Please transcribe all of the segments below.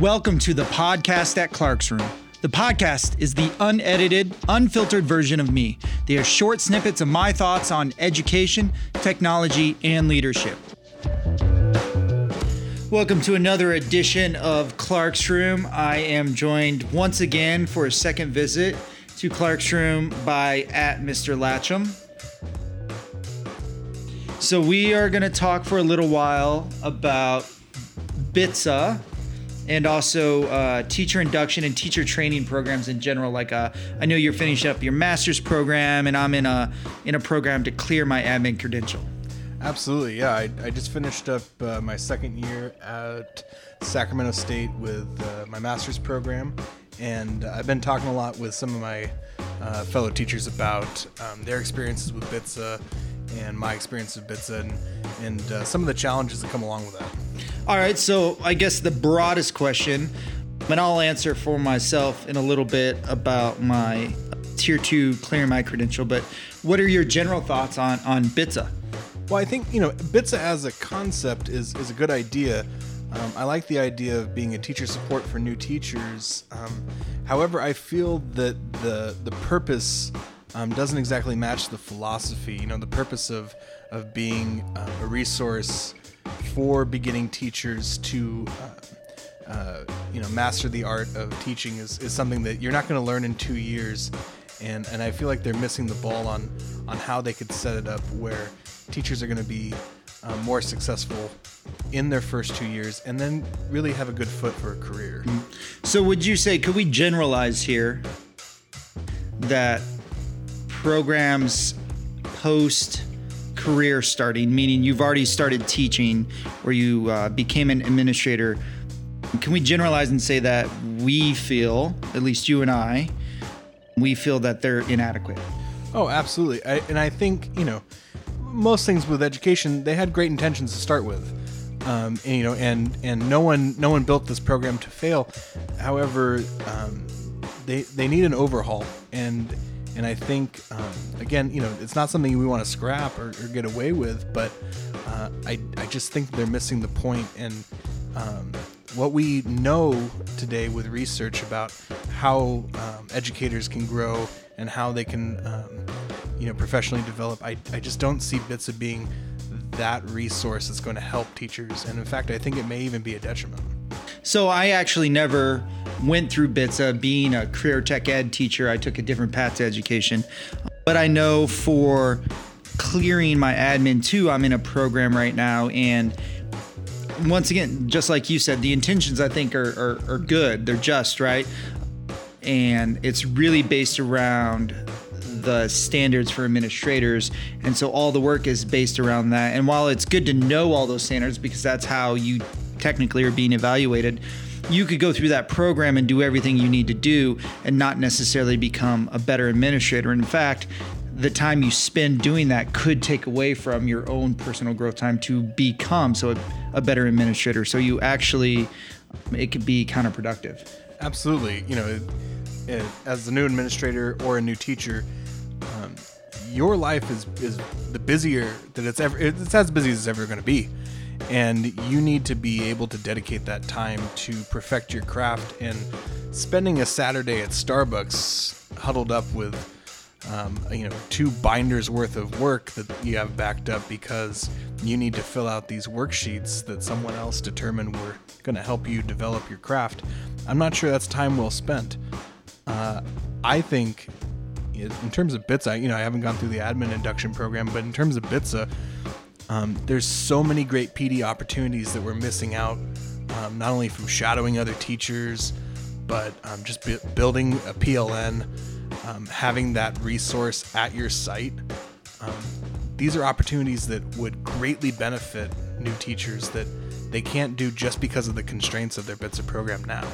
Welcome to the podcast at Clark's Room. The podcast is the unedited, unfiltered version of me. They are short snippets of my thoughts on education, technology, and leadership. Welcome to another edition of Clark's Room. I am joined once again for a second visit to Clark's Room by at Mr. Latcham. So we are going to talk for a little while about BTSA and also uh, teacher induction and teacher training programs in general. Like uh, I know you're finishing up your master's program, and I'm in a in a program to clear my admin credential. Absolutely, yeah. I, I just finished up uh, my second year at Sacramento State with uh, my master's program, and I've been talking a lot with some of my uh, fellow teachers about um, their experiences with BTSA and my experience with BTSA and, and uh, some of the challenges that come along with that. All right, so I guess the broadest question, and I'll answer for myself in a little bit about my tier two clearing my credential. But what are your general thoughts on on BTSA? Well, I think you know BTSA as a concept is is a good idea. Um, I like the idea of being a teacher support for new teachers. Um, however, I feel that the the purpose um, doesn't exactly match the philosophy. You know, the purpose of of being uh, a resource for beginning teachers to uh, uh, you know master the art of teaching is, is something that you're not going to learn in two years and and I feel like they're missing the ball on on how they could set it up where teachers are going to be uh, more successful in their first two years and then really have a good foot for a career. So would you say could we generalize here that programs post career starting, meaning you've already started teaching or you uh, became an administrator, can we generalize and say that we feel, at least you and I, we feel that they're inadequate? Oh, absolutely. I, and I think, you know, most things with education, they had great intentions to start with. Um, and, you know, and and no one no one built this program to fail. However, um, they they need an overhaul, and and I think, um, again, you know, it's not something we want to scrap or, or get away with, but uh, I, I just think they're missing the point. And um, what we know today with research about how um, educators can grow and how they can, um, you know, professionally develop, I, I just don't see BTSA being that resource that's going to help teachers. And in fact, I think it may even be a detriment. So I actually never went through BTSA being a career tech ed teacher. I took a different path to education. But I know for clearing my admin too, I'm in a program right now. And once again, just like you said, the intentions I think are, are, are good. They're just, right? And it's really based around the standards for administrators. And so all the work is based around that. And while it's good to know all those standards because that's how you technically are being evaluated, you could go through that program and do everything you need to do and not necessarily become a better administrator. In fact, the time you spend doing that could take away from your own personal growth time to become so a, a better administrator. So you actually, it could be counterproductive. Absolutely. You know, it, it, as a new administrator or a new teacher, um, your life is is the busier that it's ever. It's as busy as it's ever going to be and you need to be able to dedicate that time to perfect your craft and spending a saturday at starbucks huddled up with um, you know two binders worth of work that you have backed up because you need to fill out these worksheets that someone else determined were going to help you develop your craft. I'm not sure that's time well spent. Uh, i think in terms of BTSA, you know, I haven't gone through the admin induction program, but in terms of BTSA, um, there's so many great PD opportunities that we're missing out, um, not only from shadowing other teachers, but um, just b- building a PLN, um, having that resource at your site. Um, these are opportunities that would greatly benefit new teachers that they can't do just because of the constraints of their BTSA program now.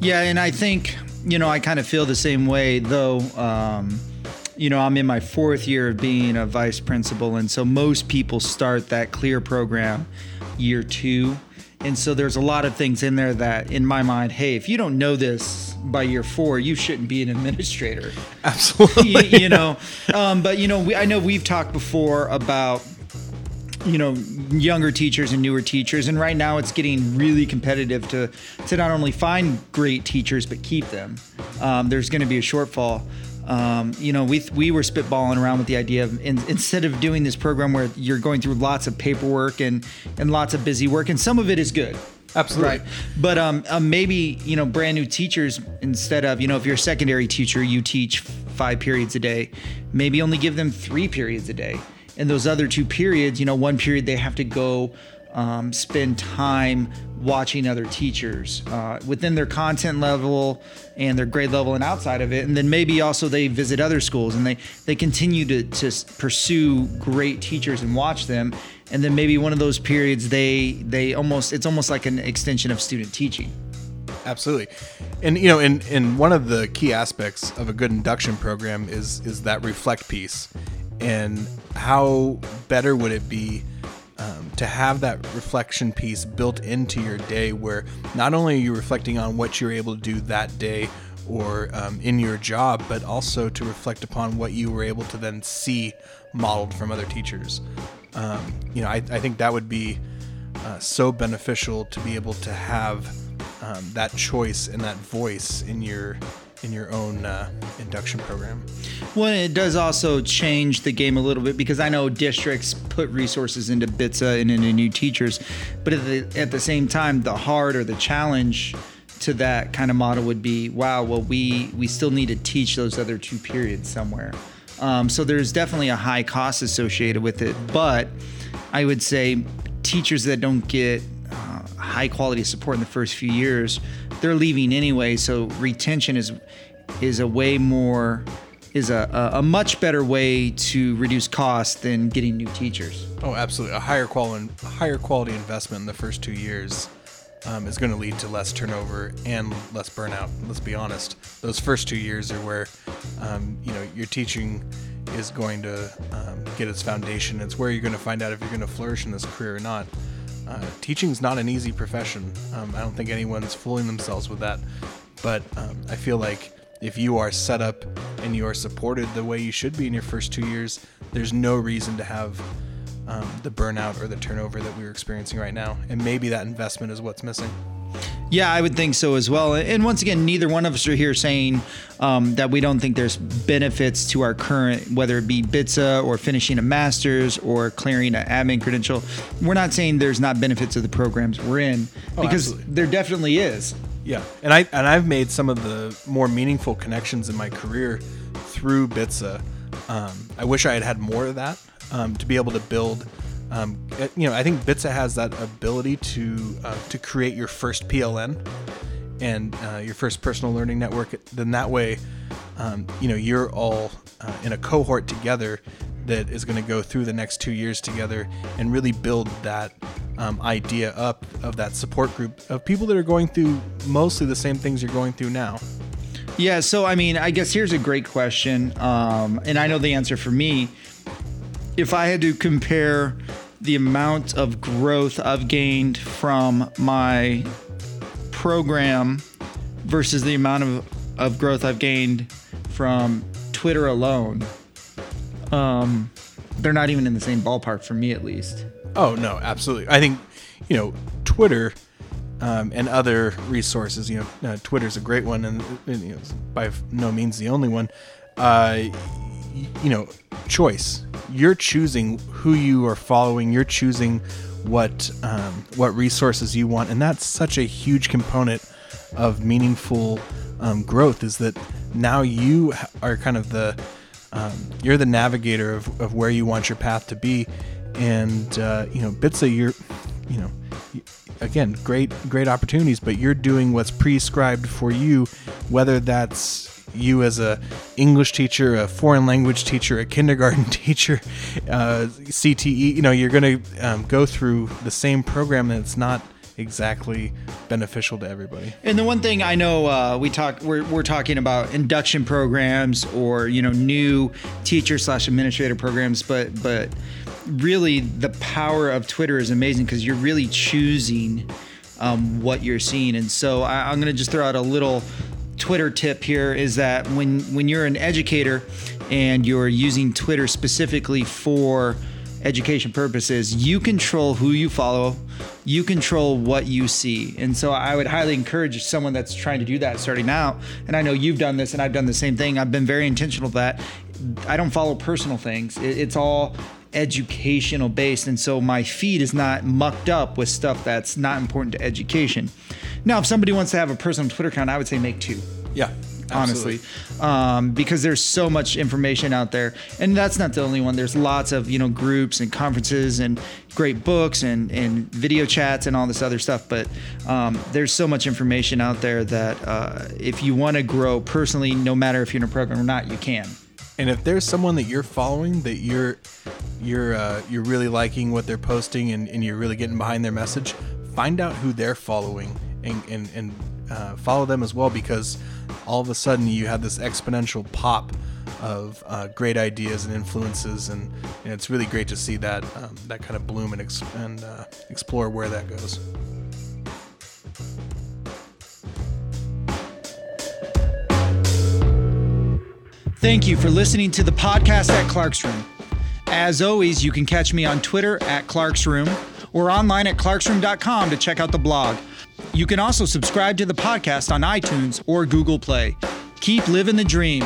Yeah, and I think, you know, I kind of feel the same way, though um, you know, I'm in my fourth year of being a vice principal, and so most people start that clear program year two. And so there's a lot of things in there that, in my mind, hey, if you don't know this by year four, you shouldn't be an administrator. Absolutely. you, you know, um, but you know, we, I know we've talked before about you know younger teachers and newer teachers and right now it's getting really competitive to to not only find great teachers but keep them um, there's going to be a shortfall um, you know we we were spitballing around with the idea of in, instead of doing this program where you're going through lots of paperwork and and lots of busy work and some of it is good Absolutely. Right. But um, um, maybe, you know, brand new teachers, instead of, you know, if you're a secondary teacher, you teach five periods a day, maybe only give them three periods a day. And those other two periods, you know, one period they have to go um, spend time watching other teachers uh, within their content level and their grade level and outside of it. And then maybe also they visit other schools and they they continue to, to pursue great teachers and watch them. And then maybe one of those periods they they almost it's almost like an extension of student teaching. Absolutely. And you know and and one of the key aspects of a good induction program is is that reflect piece and how better would it be um, to have that reflection piece built into your day where not only are you reflecting on what you're able to do that day or um, in your job, but also to reflect upon what you were able to then see modeled from other teachers. Um, you know, I, I, think that would be uh, so beneficial to be able to have um, that choice and that voice in your in your own uh, induction program. Well, it does also change the game a little bit because I know districts put resources into BTSA and into new teachers, but at the, at the same time, the hard or the challenge to that kind of model would be, wow, well, we we still need to teach those other two periods somewhere. Um, so there's definitely a high cost associated with it, but I would say teachers that don't get uh, high quality support in the first few years, they're leaving anyway. So retention is is a way more is a, a, much better way to reduce costs than getting new teachers. Oh, absolutely. A higher quality, higher quality investment in the first two years um, is going to lead to less turnover and less burnout. Let's be honest; those first two years are where um, you know your teaching is going to um, get its foundation. It's where you're going to find out if you're going to flourish in this career or not. Uh, teaching is not an easy profession. Um, I don't think anyone's fooling themselves with that. But um, I feel like if you are set up and you are supported the way you should be in your first two years, there's no reason to have um, the burnout or the turnover that we're experiencing right now. And maybe that investment is what's missing. Yeah, I would think so as well. And once again, neither one of us are here saying um, that we don't think there's benefits to our current, whether it be BTSA or finishing a master's or clearing an admin credential. We're not saying there's not benefits of the programs we're in oh, because absolutely. there definitely is. Yeah, and I and I've made some of the more meaningful connections in my career through BTSA. Um, I wish I had had more of that um, to be able to build. Um, you know, I think BTSA has that ability to uh, to create your first PLN and uh, your first personal learning network. Then that way, um, you know, you're all uh, in a cohort together that is going to go through the next two years together and really build that um, idea up of that support group of people that are going through mostly the same things you're going through now. Yeah, so I mean, I guess here's a great question, um, and I know the answer for me if I had to compare the amount of growth I've gained from my program versus the amount of, of growth I've gained from Twitter alone, um, they're not even in the same ballpark for me, at least. Oh no, absolutely. I think you know Twitter um, and other resources. You know, uh, Twitter's a great one, and, and you know, by no means the only one. Uh, you know, choice. You're choosing who you are following. You're choosing what um, what resources you want, and that's such a huge component of meaningful um, growth. Is that now you are kind of the um, you're the navigator of, of where you want your path to be, and uh, you know, BTSA, you're you know again great great opportunities but you're doing what's prescribed for you whether that's you as a English teacher, a foreign language teacher, a kindergarten teacher, uh, CTE, you know, you're going to um, go through the same program that's not exactly beneficial to everybody. And the one thing I know uh, we talk we're, we're talking about induction programs or you know new teacher slash administrator programs, but but really the power of Twitter is amazing because you're really choosing um, what you're seeing. And so I, I'm going to just throw out a little Twitter tip here is that when when you're an educator and you're using Twitter specifically for education purposes, you control who you follow, you control what you see. And so I would highly encourage someone that's trying to do that starting out. And I know you've done this and I've done the same thing. I've been very intentional with that. I don't follow personal things. It's all educational based. And so my feed is not mucked up with stuff that's not important to education. Now, if somebody wants to have a personal Twitter account, I would say make two. Yeah. Honestly, um, because there's so much information out there, and that's not the only one. There's lots of you know groups and conferences and great books and and video chats and all this other stuff. But um, there's so much information out there that uh, if you want to grow personally, no matter if you're in a program or not, you can. And if there's someone that you're following that you're you're uh, you're really liking what they're posting and, and you're really getting behind their message, find out who they're following and and, and uh, follow them as well because all of a sudden you have this exponential pop of uh, great ideas and influences, and, and, it's really great to see that um, that kind of bloom and, ex- and uh, explore where that goes. Thank you for listening to the podcast at Clark's Room. As always, you can catch me on Twitter at Clark's Room or online at clarksroom.com to check out the blog. You can also subscribe to the podcast on iTunes or Google Play. Keep living the dream.